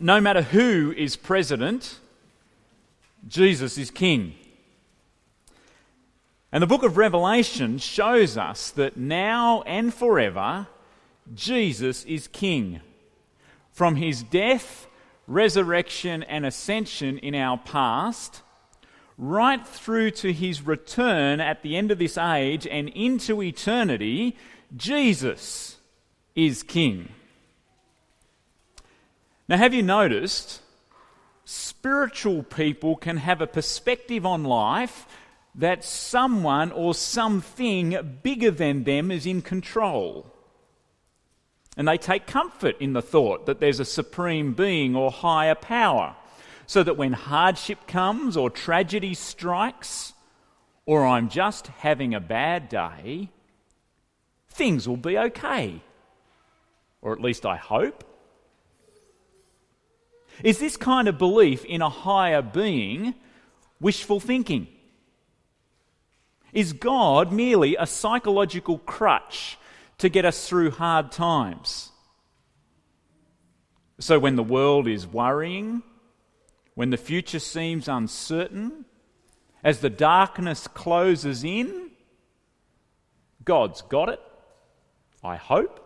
No matter who is president, Jesus is king. And the book of Revelation shows us that now and forever, Jesus is king. From his death, resurrection, and ascension in our past, right through to his return at the end of this age and into eternity, Jesus is king. Now, have you noticed spiritual people can have a perspective on life that someone or something bigger than them is in control? And they take comfort in the thought that there's a supreme being or higher power, so that when hardship comes or tragedy strikes, or I'm just having a bad day, things will be okay. Or at least I hope. Is this kind of belief in a higher being wishful thinking? Is God merely a psychological crutch to get us through hard times? So, when the world is worrying, when the future seems uncertain, as the darkness closes in, God's got it, I hope.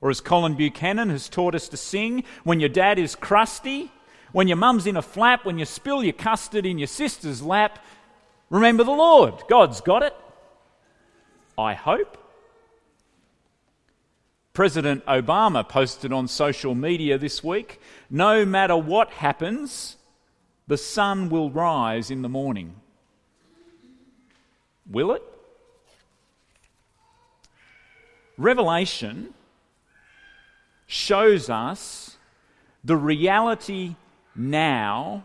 Or as Colin Buchanan has taught us to sing, when your dad is crusty, when your mum's in a flap, when you spill your custard in your sister's lap, remember the Lord. God's got it. I hope. President Obama posted on social media this week no matter what happens, the sun will rise in the morning. Will it? Revelation shows us the reality now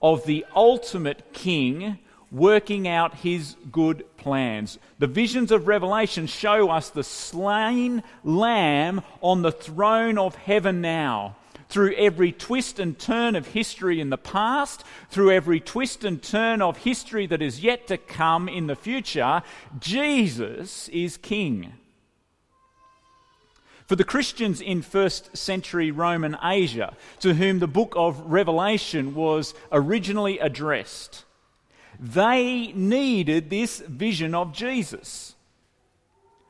of the ultimate king working out his good plans. The visions of Revelation show us the slain lamb on the throne of heaven now. Through every twist and turn of history in the past, through every twist and turn of history that is yet to come in the future, Jesus is King. For the Christians in first century Roman Asia, to whom the book of Revelation was originally addressed, they needed this vision of Jesus.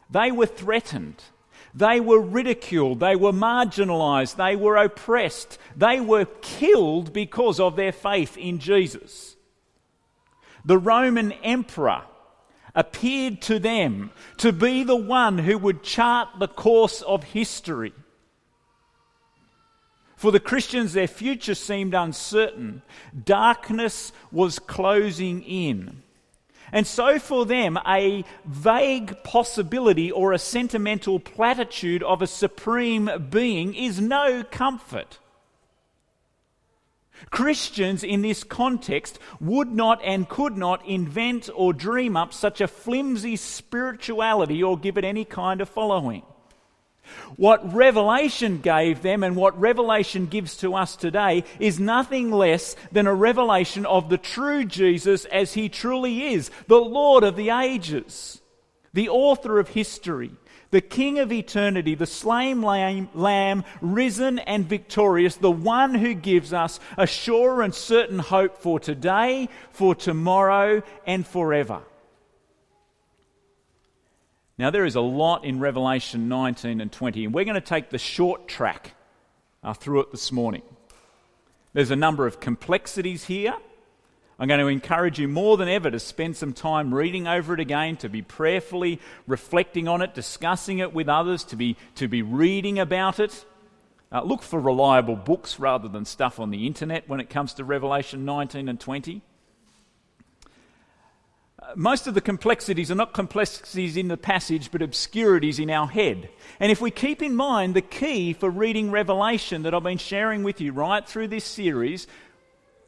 They were threatened. They were ridiculed. They were marginalized. They were oppressed. They were killed because of their faith in Jesus. The Roman emperor appeared to them to be the one who would chart the course of history. For the Christians, their future seemed uncertain. Darkness was closing in. And so, for them, a vague possibility or a sentimental platitude of a supreme being is no comfort. Christians in this context would not and could not invent or dream up such a flimsy spirituality or give it any kind of following. What Revelation gave them and what Revelation gives to us today is nothing less than a revelation of the true Jesus as he truly is, the Lord of the ages, the author of history, the King of eternity, the slain lamb, risen and victorious, the one who gives us a sure and certain hope for today, for tomorrow, and forever. Now, there is a lot in Revelation 19 and 20, and we're going to take the short track uh, through it this morning. There's a number of complexities here I'm going to encourage you more than ever to spend some time reading over it again, to be prayerfully reflecting on it, discussing it with others, to be, to be reading about it. Uh, look for reliable books rather than stuff on the internet when it comes to Revelation 19 and 20. Uh, most of the complexities are not complexities in the passage, but obscurities in our head. And if we keep in mind the key for reading Revelation that I've been sharing with you right through this series,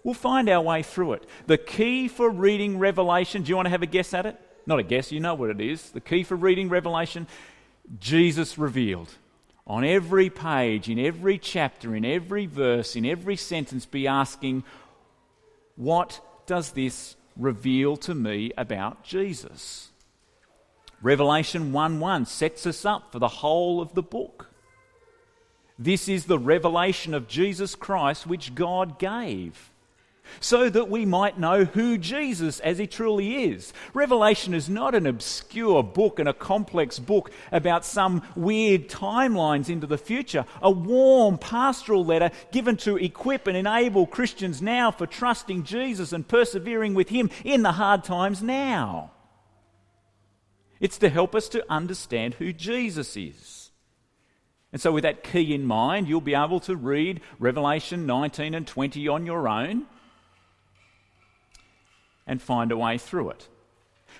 We'll find our way through it. The key for reading Revelation, do you want to have a guess at it? Not a guess, you know what it is. The key for reading Revelation, Jesus revealed. On every page, in every chapter, in every verse, in every sentence, be asking, What does this reveal to me about Jesus? Revelation 1 1 sets us up for the whole of the book. This is the revelation of Jesus Christ which God gave so that we might know who Jesus as he truly is. Revelation is not an obscure book and a complex book about some weird timelines into the future. A warm pastoral letter given to equip and enable Christians now for trusting Jesus and persevering with him in the hard times now. It's to help us to understand who Jesus is. And so, with that key in mind, you'll be able to read Revelation 19 and 20 on your own and find a way through it.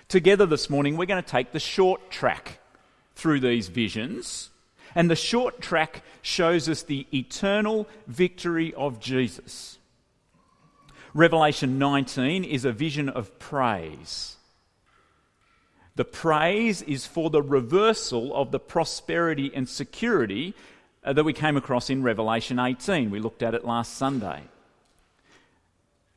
Together this morning, we're going to take the short track through these visions. And the short track shows us the eternal victory of Jesus. Revelation 19 is a vision of praise. The praise is for the reversal of the prosperity and security uh, that we came across in Revelation 18. We looked at it last Sunday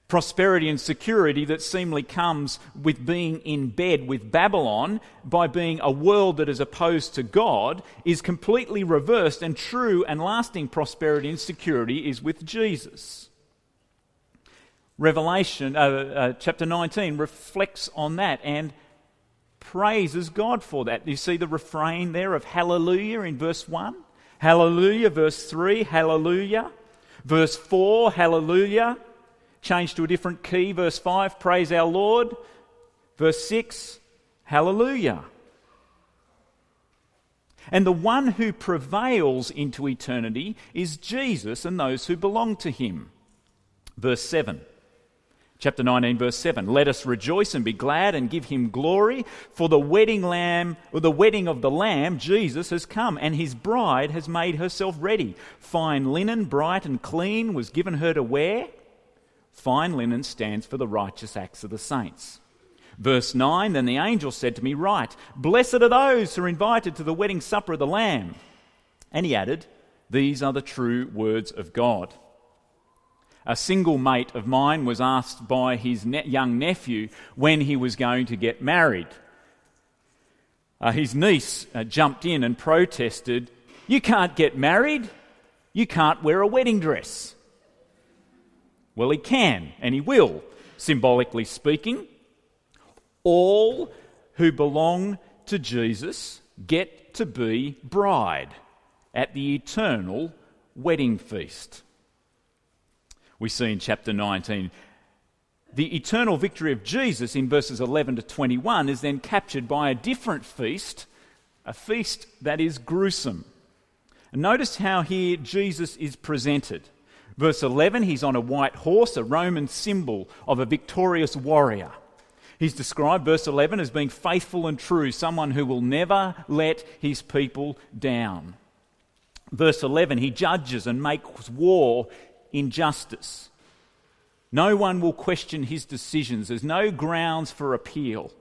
prosperity and security that seemingly comes with being in bed with Babylon by being a world that is opposed to God is completely reversed, and true and lasting prosperity and security is with Jesus. Revelation uh, uh, chapter 19 reflects on that and praises God for that. You see the refrain there of hallelujah in verse 1, hallelujah, verse 3, hallelujah, verse 4, hallelujah Change to a different key. Verse 5, praise our Lord. Verse 6, hallelujah. And the one who prevails into eternity is Jesus and those who belong to him. Verse 7. Chapter 19, verse 7. Let us rejoice and be glad and give him glory, for the wedding lamb, or the wedding of the Lamb, Jesus, has come, and his bride has made herself ready. Fine linen, bright and clean, was given her to wear. Fine linen stands for the righteous acts of the saints. Verse 9 Then the angel said to me, Write, blessed are those who are invited to the wedding supper of the Lamb. And he added, These are the true words of God. A single mate of mine was asked by his ne- young nephew when he was going to get married. Uh, his niece uh, jumped in and protested, You can't get married. You can't wear a wedding dress. Well, he can, and he will, symbolically speaking. All who belong to Jesus get to be bride at the eternal wedding feast. We see in chapter 19 the eternal victory of Jesus in verses 11 to 21 is then captured by a different feast, a feast that is gruesome. Notice how here Jesus is presented. Verse 11, he's on a white horse, a Roman symbol of a victorious warrior. He's described, verse 11, as being faithful and true, someone who will never let his people down. Verse 11, he judges and makes war in justice. No one will question his decisions. There's no grounds for appeal.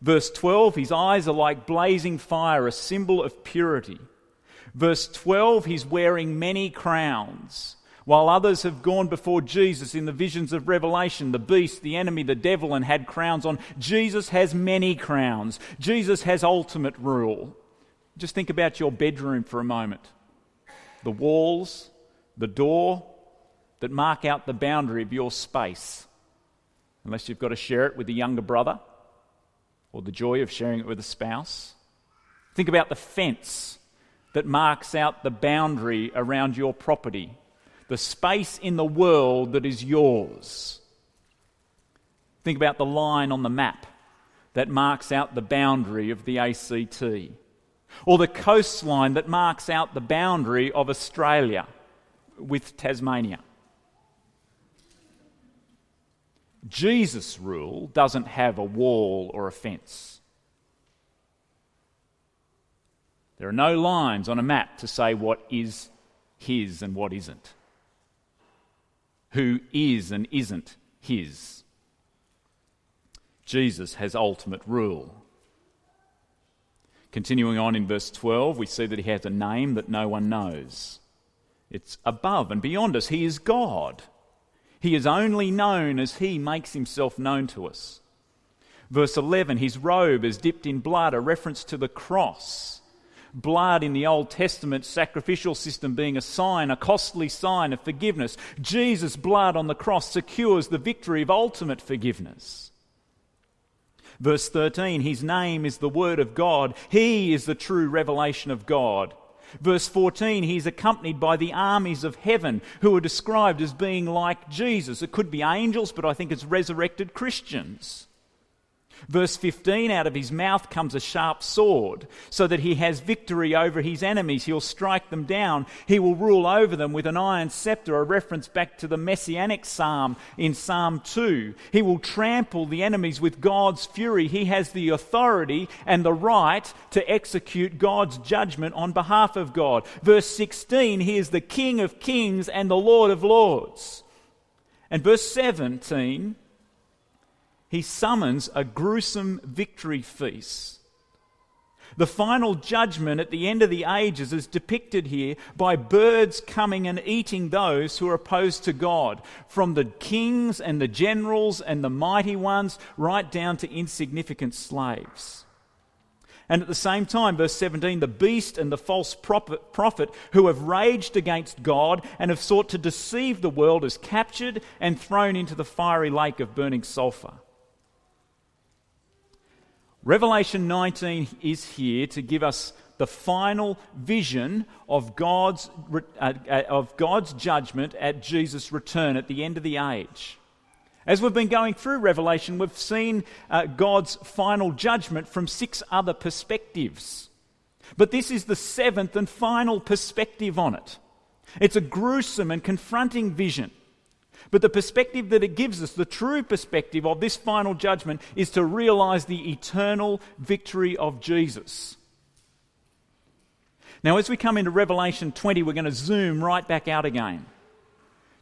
Verse 12, his eyes are like blazing fire, a symbol of purity. Verse 12, he's wearing many crowns. While others have gone before Jesus in the visions of Revelation, the beast, the enemy, the devil, and had crowns on, Jesus has many crowns. Jesus has ultimate rule. Just think about your bedroom for a moment. The walls, the door that mark out the boundary of your space, unless you've got to share it with a younger brother or the joy of sharing it with a spouse. Think about the fence that marks out the boundary around your property the space in the world that is yours. Think about the line on the map that marks out the boundary of the ACT, or the coastline that marks out the boundary of Australia with Tasmania. Jesus' rule doesn't have a wall or a fence. There are no lines on a map to say what is his and what isn't who is and isn't his. Jesus has ultimate rule. Continuing on in verse 12, we see that he has a name that no one knows. It's above and beyond us. He is God. He is only known as he makes himself known to us. Verse 11, his robe is dipped in blood, a reference to the cross. Blood in the Old Testament sacrificial system being a sign, a costly sign of forgiveness. Jesus' blood on the cross secures the victory of ultimate forgiveness. Verse 13, his name is the Word of God. He is the true revelation of God. Verse 14, he's accompanied by the armies of heaven who are described as being like Jesus. It could be angels, but I think it's resurrected Christians. Verse 15 Out of his mouth comes a sharp sword, so that he has victory over his enemies. He'll strike them down. He will rule over them with an iron scepter, a reference back to the messianic psalm in Psalm 2. He will trample the enemies with God's fury. He has the authority and the right to execute God's judgment on behalf of God. Verse 16 He is the King of kings and the Lord of lords. And verse 17 he summons a gruesome victory feast. The final judgment at the end of the ages is depicted here by birds coming and eating those who are opposed to God, from the kings and the generals and the mighty ones, right down to insignificant slaves. And at the same time, verse 17, the beast and the false prophet who have raged against God and have sought to deceive the world is captured and thrown into the fiery lake of burning sulfur. Revelation 19 is here to give us the final vision of God's, uh, uh, of God's judgment at Jesus' return at the end of the age. As we've been going through Revelation, we've seen uh, God's final judgment from six other perspectives. But this is the seventh and final perspective on it. It's a gruesome and confronting vision. But the perspective that it gives us, the true perspective of this final judgment, is to realize the eternal victory of Jesus. Now, as we come into Revelation 20, we're going to zoom right back out again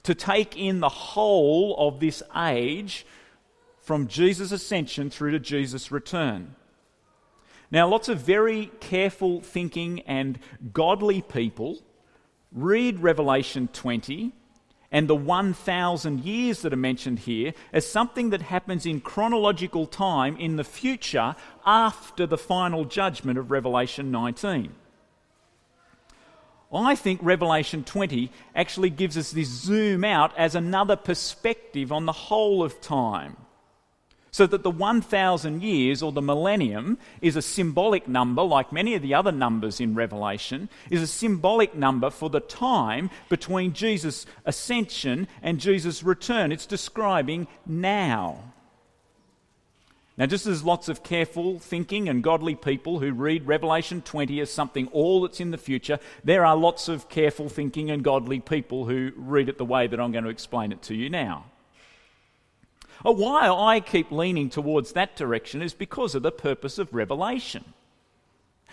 to take in the whole of this age from Jesus' ascension through to Jesus' return. Now, lots of very careful thinking and godly people read Revelation 20 and the 1,000 years that are mentioned here as something that happens in chronological time in the future after the final judgment of Revelation 19. I think Revelation 20 actually gives us this zoom out as another perspective on the whole of time. So that the 1,000 years or the millennium is a symbolic number, like many of the other numbers in Revelation, is a symbolic number for the time between Jesus' ascension and Jesus' return. It's describing now. Now, just as lots of careful thinking and godly people who read Revelation 20 as something all that's in the future, there are lots of careful thinking and godly people who read it the way that I'm going to explain it to you now. Why I keep leaning towards that direction is because of the purpose of Revelation.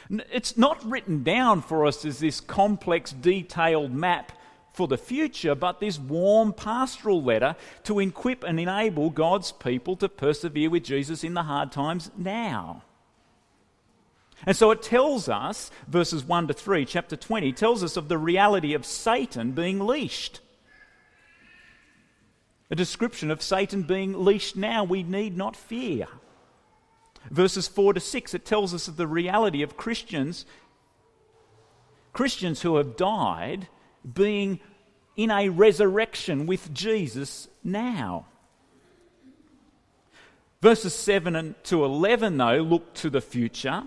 It's not written down for us as this complex, detailed map for the future, but this warm pastoral letter to equip and enable God's people to persevere with Jesus in the hard times now. And so it tells us, verses 1 to 3, chapter 20, tells us of the reality of Satan being leashed a description of Satan being leashed now we need not fear. Verses 4 to 6, it tells us of the reality of Christians, Christians who have died, being in a resurrection with Jesus now. Verses 7 to 11, though, look to the future,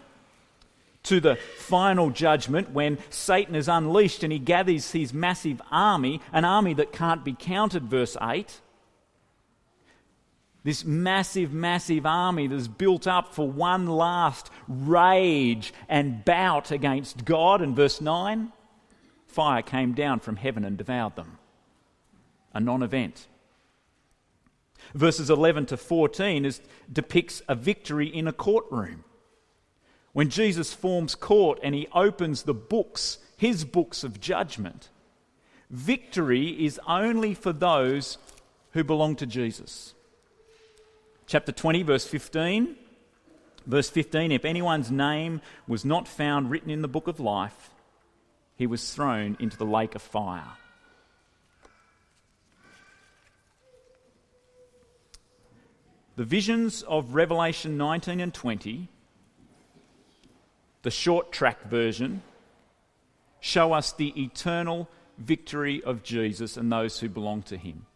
to the final judgment when Satan is unleashed and he gathers his massive army, an army that can't be counted, verse 8. This massive, massive army that's built up for one last rage and bout against God. In verse 9, fire came down from heaven and devoured them. A non event. Verses 11 to 14 is, depicts a victory in a courtroom. When Jesus forms court and he opens the books, his books of judgment, victory is only for those who belong to Jesus chapter 20, verse 15. Verse 15 If anyone's name was not found written in the book of life, he was thrown into the lake of fire. The visions of Revelation 19 and 20 the short track version, show us the eternal victory of Jesus and those who belong to him.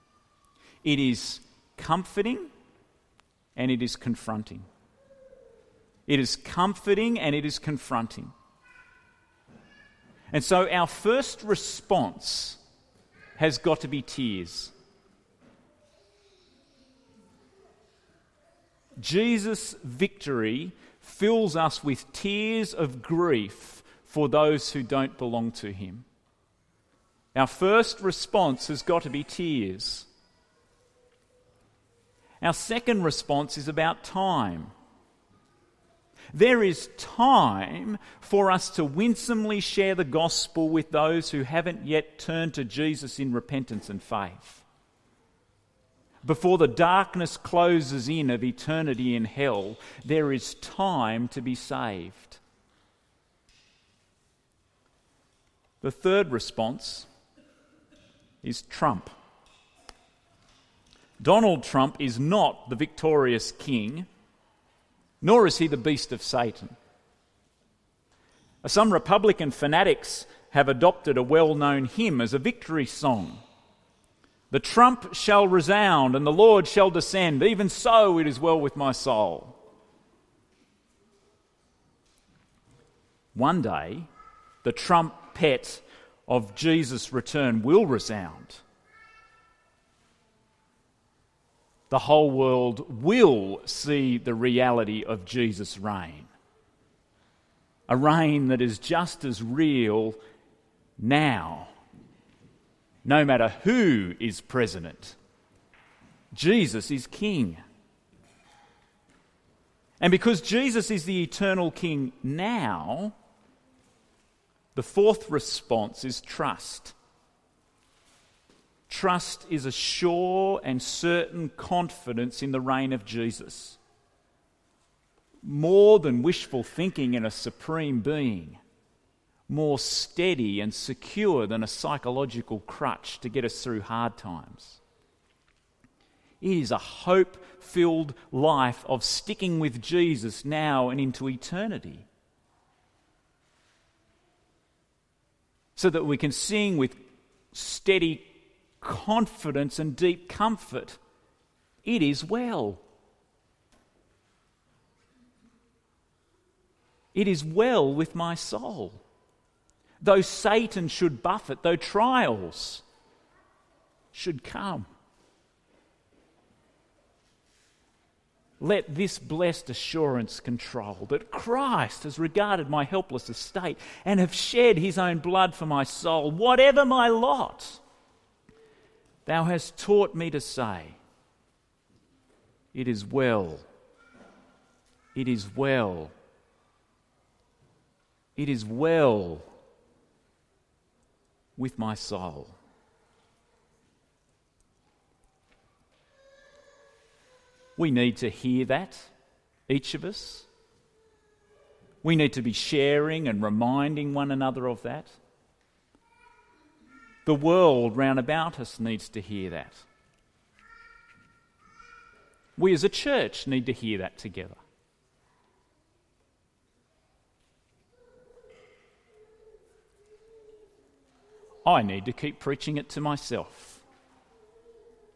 It is comforting and it is confronting. It is comforting and it is confronting. And so our first response has got to be tears. Jesus' victory fills us with tears of grief for those who don't belong to him. Our first response has got to be tears. Our second response is about time. There is time for us to winsomely share the gospel with those who haven't yet turned to Jesus in repentance and faith. Before the darkness closes in of eternity in hell, there is time to be saved. The third response is Trump. Donald Trump is not the victorious king, nor is he the beast of Satan. Some Republican fanatics have adopted a well known hymn as a victory song. The trump shall resound and the Lord shall descend. Even so, it is well with my soul. One day, the trumpet of Jesus' return will resound. The whole world will see the reality of Jesus' reign. A reign that is just as real now, no matter who is president. Jesus is king. And because Jesus is the eternal king now, the fourth response is trust. Trust is a sure and certain confidence in the reign of Jesus. More than wishful thinking in a supreme being, more steady and secure than a psychological crutch to get us through hard times. It is a hope filled life of sticking with Jesus now and into eternity. so that we can sing with steady confidence and deep comfort. It is well. It is well with my soul. Though Satan should buffet, though trials should come. Let this blessed assurance control that Christ has regarded my helpless estate and have shed his own blood for my soul, whatever my lot. Thou hast taught me to say, It is well, it is well, it is well with my soul. We need to hear that, each of us. We need to be sharing and reminding one another of that. The world round about us needs to hear that. We as a church need to hear that together. I need to keep preaching it to myself.